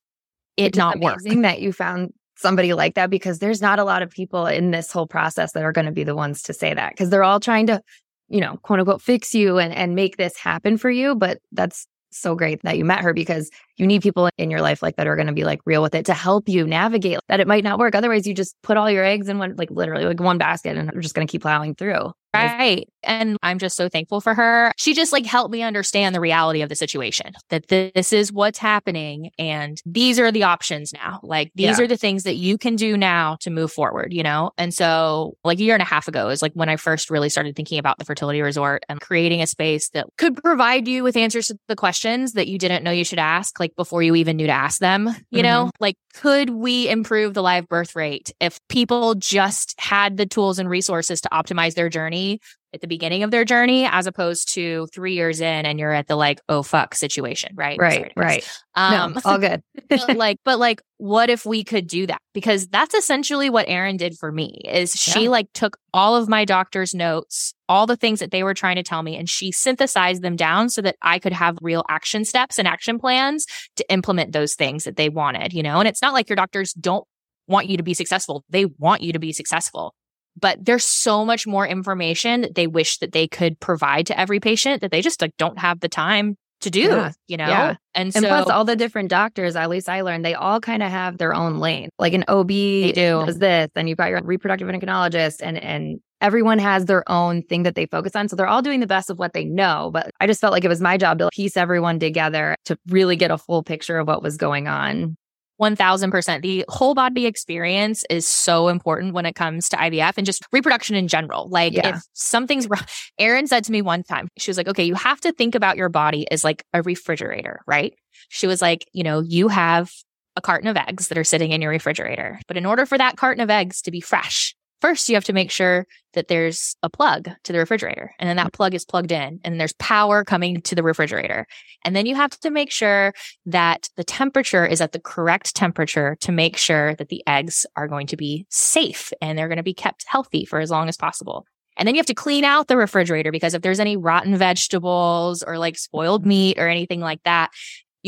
it it's not work. That you found somebody like that because there's not a lot of people in this whole process that are going to be the ones to say that because they're all trying to, you know, quote unquote, fix you and and make this happen for you. But that's so great that you met her because you need people in your life like that are going to be like real with it to help you navigate that it might not work. Otherwise, you just put all your eggs in one, like literally like one basket and you're just going to keep plowing through. Right. And I'm just so thankful for her. She just like helped me understand the reality of the situation that this is what's happening and these are the options now. Like these yeah. are the things that you can do now to move forward, you know? And so like a year and a half ago is like when I first really started thinking about the fertility resort and creating a space that could provide you with answers to the questions that you didn't know you should ask, like before you even knew to ask them, you mm-hmm. know? Like could we improve the live birth rate if people just had the tools and resources to optimize their journey at the beginning of their journey as opposed to three years in and you're at the like oh fuck situation right? Right right. um no, all good. but like but like what if we could do that? Because that's essentially what Erin did for me is she yeah. like took all of my doctor's notes all the things that they were trying to tell me and she synthesized them down so that I could have real action steps and action plans to implement those things that they wanted you know? And it's not like your doctors don't want you to be successful. They want you to be successful but there's so much more information that they wish that they could provide to every patient that they just like don't have the time to do, yeah. you know? Yeah. And, and so, plus all the different doctors, at least I learned, they all kind of have their own lane. Like an OB does this, and you've got your reproductive endocrinologist and and everyone has their own thing that they focus on. So they're all doing the best of what they know. But I just felt like it was my job to piece everyone together to really get a full picture of what was going on. 1000%. The whole body experience is so important when it comes to IVF and just reproduction in general. Like yeah. if something's wrong, Erin said to me one time, she was like, okay, you have to think about your body as like a refrigerator, right? She was like, you know, you have a carton of eggs that are sitting in your refrigerator. But in order for that carton of eggs to be fresh, First, you have to make sure that there's a plug to the refrigerator and then that mm-hmm. plug is plugged in and there's power coming to the refrigerator. And then you have to make sure that the temperature is at the correct temperature to make sure that the eggs are going to be safe and they're going to be kept healthy for as long as possible. And then you have to clean out the refrigerator because if there's any rotten vegetables or like spoiled meat or anything like that,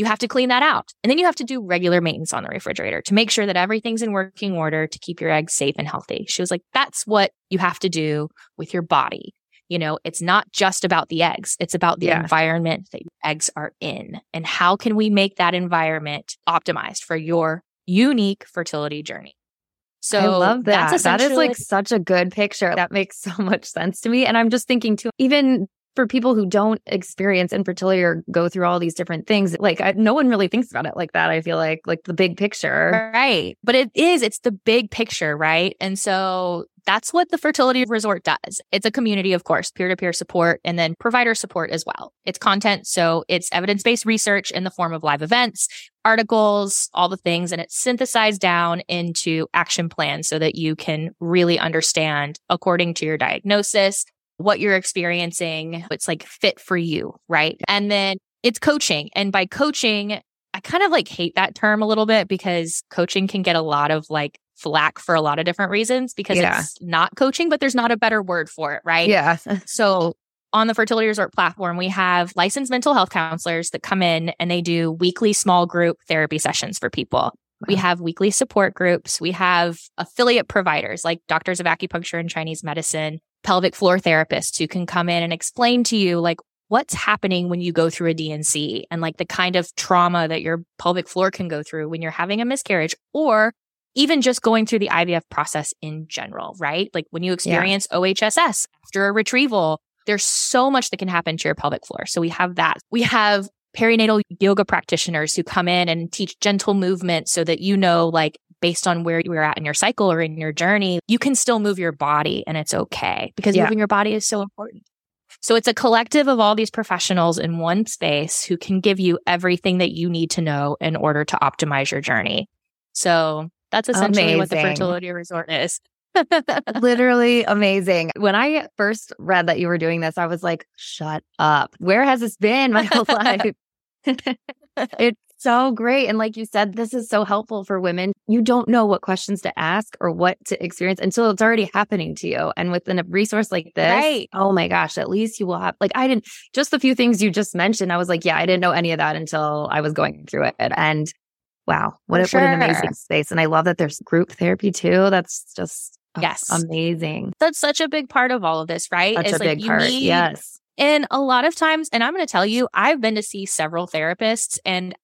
you have to clean that out. And then you have to do regular maintenance on the refrigerator to make sure that everything's in working order to keep your eggs safe and healthy. She was like, that's what you have to do with your body. You know, it's not just about the eggs. It's about the yeah. environment that your eggs are in. And how can we make that environment optimized for your unique fertility journey? So I love that. That is like such a good picture. That makes so much sense to me. And I'm just thinking too, even for people who don't experience infertility or go through all these different things like I, no one really thinks about it like that i feel like like the big picture. Right. But it is it's the big picture right? And so that's what the fertility resort does. It's a community of course peer-to-peer support and then provider support as well. It's content so it's evidence-based research in the form of live events articles all the things and it's synthesized down into action plans so that you can really understand according to your diagnosis what you're experiencing. It's like fit for you, right? And then it's coaching. And by coaching, I kind of like hate that term a little bit because coaching can get a lot of like flack for a lot of different reasons because yeah. it's not coaching, but there's not a better word for it, right? Yeah. so on the fertility resort platform, we have licensed mental health counselors that come in and they do weekly small group therapy sessions for people. We have weekly support groups. We have affiliate providers like doctors of acupuncture and Chinese medicine pelvic floor therapists who can come in and explain to you like what's happening when you go through a D&C and like the kind of trauma that your pelvic floor can go through when you're having a miscarriage or even just going through the IVF process in general, right? Like when you experience yeah. OHSS after a retrieval, there's so much that can happen to your pelvic floor. So we have that. We have perinatal yoga practitioners who come in and teach gentle movement so that you know, like, based on where you're at in your cycle or in your journey, you can still move your body and it's okay because yeah. moving your body is so important. So it's a collective of all these professionals in one space who can give you everything that you need to know in order to optimize your journey. So that's essentially amazing. what the fertility resort is. Literally amazing. When I first read that you were doing this, I was like, shut up. Where has this been my whole life? it's so great. And like you said, this is so helpful for women. You don't know what questions to ask or what to experience until it's already happening to you. And within a resource like this, right. oh my gosh, at least you will have, like, I didn't, just the few things you just mentioned, I was like, yeah, I didn't know any of that until I was going through it. And wow, what, a, sure. what an amazing space. And I love that there's group therapy too. That's just oh, yes, amazing. That's such a big part of all of this, right? Such a like big part. Need, yes. And a lot of times, and I'm going to tell you, I've been to see several therapists and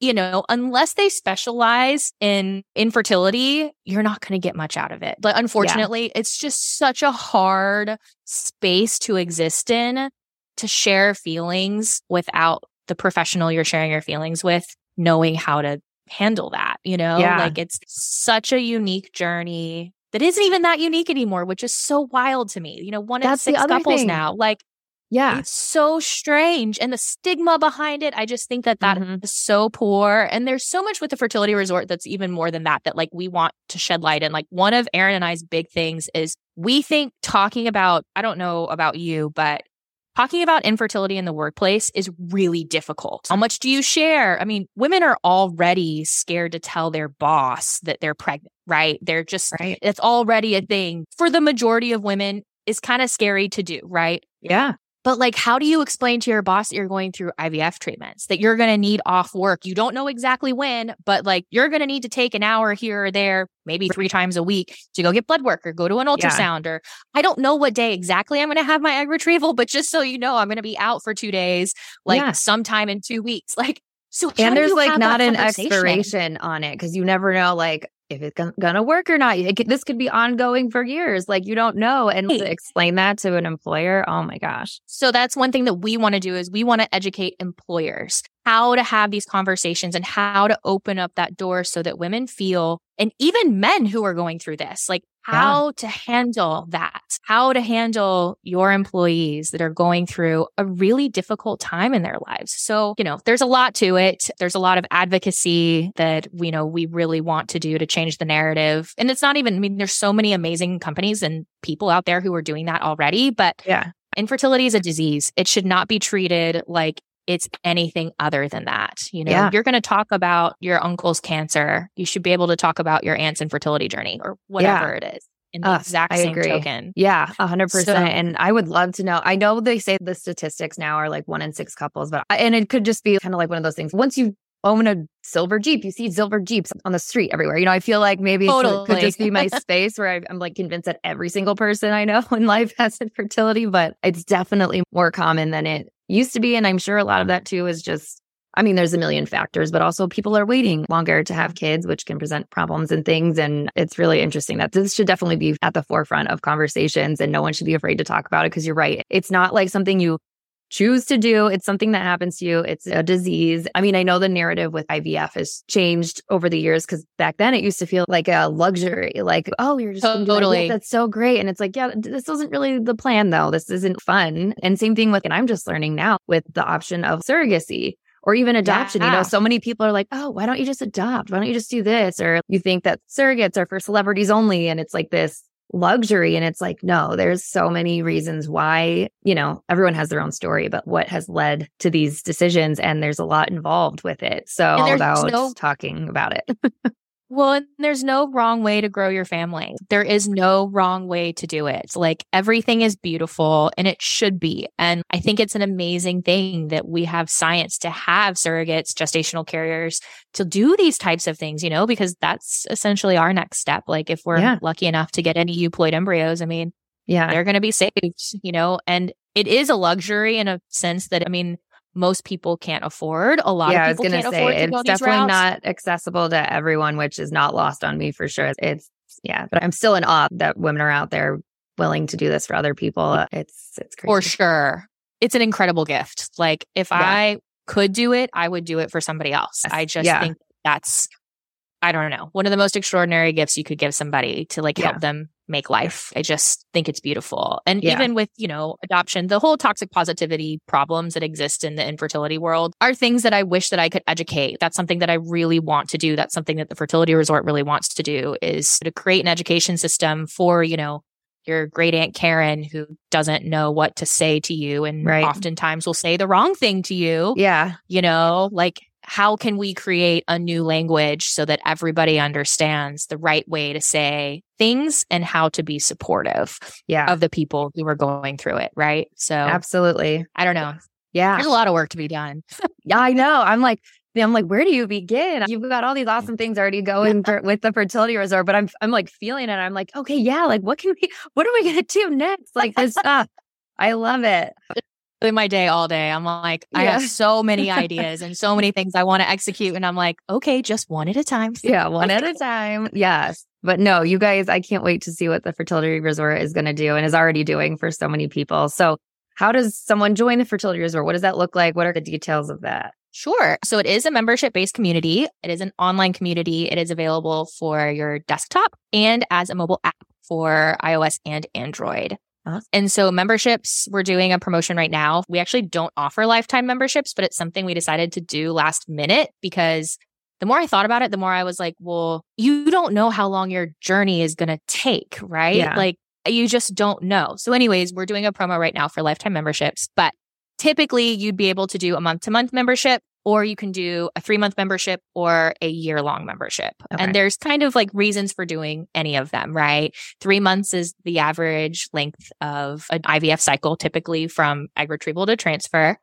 you know, unless they specialize in infertility, you're not going to get much out of it. But unfortunately, yeah. it's just such a hard space to exist in to share feelings without the professional you're sharing your feelings with knowing how to handle that, you know? Yeah. Like it's such a unique journey that isn't even that unique anymore, which is so wild to me. You know, one That's in six couples thing. now. Like yeah. It's so strange. And the stigma behind it, I just think that that mm-hmm. is so poor. And there's so much with the fertility resort that's even more than that, that like we want to shed light. And like one of Erin and I's big things is we think talking about, I don't know about you, but talking about infertility in the workplace is really difficult. How much do you share? I mean, women are already scared to tell their boss that they're pregnant, right? They're just, right. it's already a thing for the majority of women is kind of scary to do, right? Yeah. But like, how do you explain to your boss that you're going through IVF treatments, that you're going to need off work? You don't know exactly when, but like, you're going to need to take an hour here or there, maybe three times a week to go get blood work or go to an ultrasound. Yeah. Or I don't know what day exactly I'm going to have my egg retrieval, but just so you know, I'm going to be out for two days, like yeah. sometime in two weeks. Like, so and there's like not an expiration on it because you never know like if it's gonna work or not. Could, this could be ongoing for years. Like you don't know. And to explain that to an employer, oh my gosh. So that's one thing that we want to do is we want to educate employers how to have these conversations and how to open up that door so that women feel and even men who are going through this, like how yeah. to handle that, how to handle your employees that are going through a really difficult time in their lives. So, you know, there's a lot to it. There's a lot of advocacy that, you know, we really want to do to change the narrative. And it's not even, I mean, there's so many amazing companies and people out there who are doing that already, but yeah. Infertility is a disease. It should not be treated like it's anything other than that. You know, yeah. you're going to talk about your uncle's cancer. You should be able to talk about your aunt's infertility journey or whatever yeah. it is. In the uh, exact I same agree. token. Yeah, a hundred percent. And I would love to know. I know they say the statistics now are like one in six couples, but and it could just be kind of like one of those things. Once you own a silver Jeep, you see silver Jeeps on the street everywhere. You know, I feel like maybe totally. it could just be my space where I, I'm like convinced that every single person I know in life has infertility, but it's definitely more common than it used to be. And I'm sure a lot of that too is just, I mean, there's a million factors, but also people are waiting longer to have kids, which can present problems and things. And it's really interesting that this should definitely be at the forefront of conversations and no one should be afraid to talk about it because you're right. It's not like something you choose to do. It's something that happens to you. It's a disease. I mean, I know the narrative with IVF has changed over the years because back then it used to feel like a luxury, like, oh, you're just totally. That's so great. And it's like, yeah, this wasn't really the plan though. This isn't fun. And same thing with, and I'm just learning now with the option of surrogacy or even adoption. Yeah. You know, so many people are like, oh, why don't you just adopt? Why don't you just do this? Or you think that surrogates are for celebrities only. And it's like this luxury. And it's like, no, there's so many reasons why, you know, everyone has their own story, but what has led to these decisions. And there's a lot involved with it. So all about no, talking about it. Well, there's no wrong way to grow your family. There is no wrong way to do it. Like everything is beautiful and it should be. And I think it's an amazing thing that we have science to have surrogates, gestational carriers to do these types of things, you know, because that's essentially our next step. Like if we're yeah. lucky enough to get any euploid embryos, I mean, yeah, they're going to be saved, you know, and it is a luxury in a sense that, I mean, most people can't afford. A lot yeah, of people I was can't gonna afford say to go it's definitely not accessible to everyone, which is not lost on me for sure. It's yeah, but I'm still in awe that women are out there willing to do this for other people. It's it's crazy. For sure. It's an incredible gift. Like if Yeah. I could do it, I would do it for somebody else. I just Yeah. think that's I don't know, one of the most extraordinary gifts you could give somebody to like help them make life. I just think it's beautiful. And Yeah. even with, you know, adoption, the whole toxic positivity problems that exist in the infertility world are things that I wish that I could educate. That's something that I really want to do. That's something that the fertility resort really wants to do is to create an education system for, you know, your great aunt Karen who doesn't know what to say to you and Right. oftentimes will say the wrong thing to you. Yeah, You know, like how can we create a new language so that everybody understands the right way to say things and how to be supportive yeah, of the people who are going through it, right? So absolutely. I don't know. Yeah, There's a lot of work to be done. yeah. I know. I'm like. I'm like, where do you begin? You've got all these awesome things already going for, with the fertility resort, but I'm I'm like feeling it. I'm like, okay, yeah, like what can we what are we gonna do next? Like this stuff. I love it. In my day all day, I'm like, I have so many ideas and so many things I want to execute. And I'm like, okay, just one at a time. Yeah, one at a time. Yes. But no, you guys, I can't wait to see what the fertility resort is going to do and is already doing for so many people. So, how does someone join the fertility resort? What does that look like? What are the details of that? Sure. So it is a membership based community. It is an online community. It is available for your desktop and as a mobile app for iOS and Android. Awesome. And so memberships, we're doing a promotion right now. We actually don't offer lifetime memberships, but it's something we decided to do last minute because the more I thought about it, the more I was like, well, you don't know how long your journey is going to take, right? Yeah. Like you just don't know. So, anyways, we're doing a promo right now for lifetime memberships, but typically you'd be able to do a month to month membership or you can do a three month membership or a year long membership. Okay. And there's kind of like reasons for doing any of them, right? Three months is the average length of an IVF cycle, typically from egg retrieval to transfer.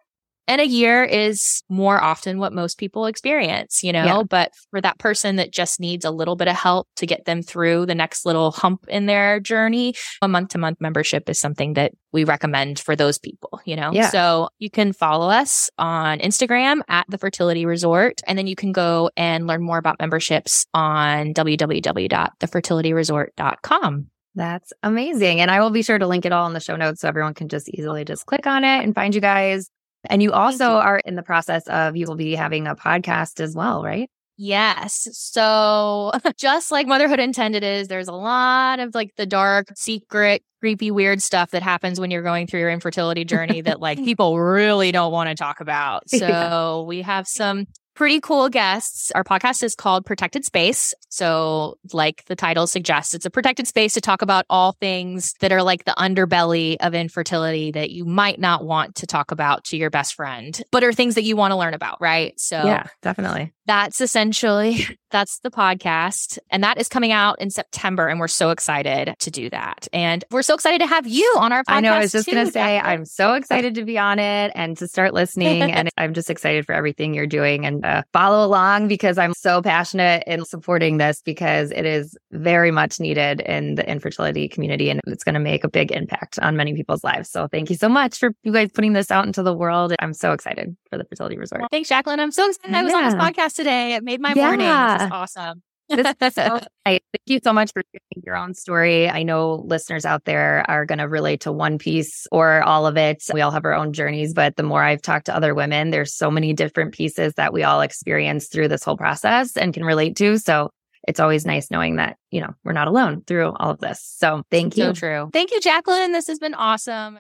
And a year is more often what most people experience, you know, Yeah. but for that person that just needs a little bit of help to get them through the next little hump in their journey, a month to month membership is something that we recommend for those people, you know? Yeah. So you can follow us on Instagram at the fertility resort. And then you can go and learn more about memberships on www.thefertilityresort.com. That's amazing. And I will be sure to link it all in the show notes so everyone can just easily just click on it and find you guys. And you also you. are in the process of you will be having a podcast as well, right? Yes. So just like motherhood intended is, there's a lot of like the dark, secret, creepy, weird stuff that happens when you're going through your infertility journey that like people really don't want to talk about. So Yeah. we have some pretty cool guests. Our podcast is called Protected Space. So like the title suggests, it's a protected space to talk about all things that are like the underbelly of infertility that you might not want to talk about to your best friend, but are things that you want to learn about, right? So Yeah, definitely. That's essentially that's the podcast and that is coming out in september and we're so excited to do that and we're so excited to have you on our podcast I know. I was just going to say, I'm so excited to be on it and to start listening. and I'm just excited for everything you're doing and uh, follow along because I'm so passionate in supporting this because it is very much needed in the infertility community and it's going to make a big impact on many people's lives. So thank you so much for you guys putting this out into the world. I'm so excited for the fertility resort. Thanks jacqueline i'm so excited i was on this podcast today it made my morning this is awesome This so Thank you so much for sharing your own story. I know listeners out there are going to relate to one piece or all of it. We all have our own journeys, but the more I've talked to other women, there's so many different pieces that we all experience through this whole process and can relate to. So it's always nice knowing that, you know, we're not alone through all of this. So thank you. so true thank you jacqueline this has been awesome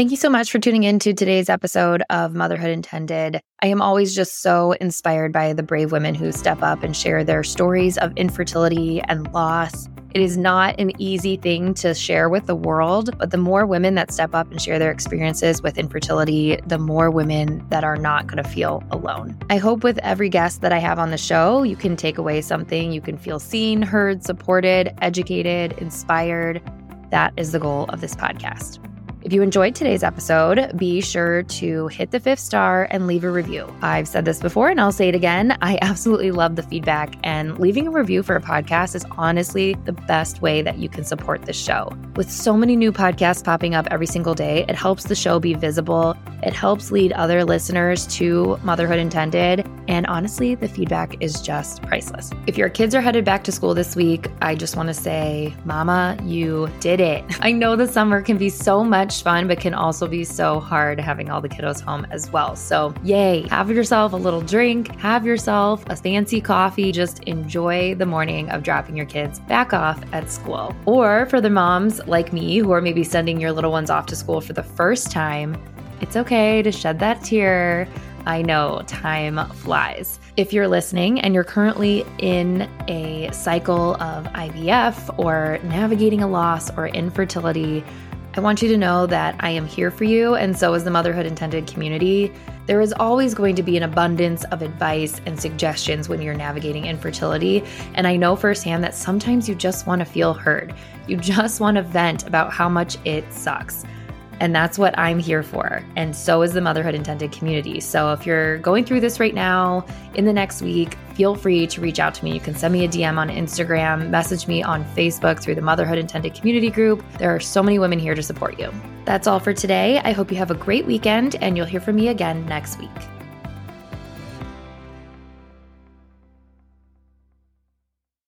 Thank you so much for tuning in to today's episode of Motherhood Intended. I am always just so inspired by the brave women who step up and share their stories of infertility and loss. It is not an easy thing to share with the world, but the more women that step up and share their experiences with infertility, the more women that are not going to feel alone. I hope with every guest that I have on the show, you can take away something. You can feel seen, heard, supported, educated, inspired. That is the goal of this podcast. If you enjoyed today's episode, be sure to hit the fifth star and leave a review. I've said this before and I'll say it again. I absolutely love the feedback, and leaving a review for a podcast is honestly the best way that you can support this show. With so many new podcasts popping up every single day, it helps the show be visible. It helps lead other listeners to Motherhood Intended. And honestly, the feedback is just priceless. If your kids are headed back to school this week, I just want to say, Mama, you did it. I know the summer can be so fun, but can also be so hard having all the kiddos home as well. So, yay, have yourself a little drink, have yourself a fancy coffee, just enjoy the morning of dropping your kids back off at school. Or for the moms like me who are maybe sending your little ones off to school for the first time, it's okay to shed that tear. I know time flies. If you're listening and you're currently in a cycle of IVF or navigating a loss or infertility, I want you to know that I am here for you, and so is the Motherhood Intended community. There is always going to be an abundance of advice and suggestions when you're navigating infertility. And I know firsthand that sometimes you just want to feel heard. You just want to vent about how much it sucks. And that's what I'm here for. And so is the Motherhood Intended community. So if you're going through this right now, in the next week, feel free to reach out to me. You can send me a DM on Instagram, message me on Facebook through the Motherhood Intended community group. There are so many women here to support you. That's all for today. I hope you have a great weekend and you'll hear from me again next week.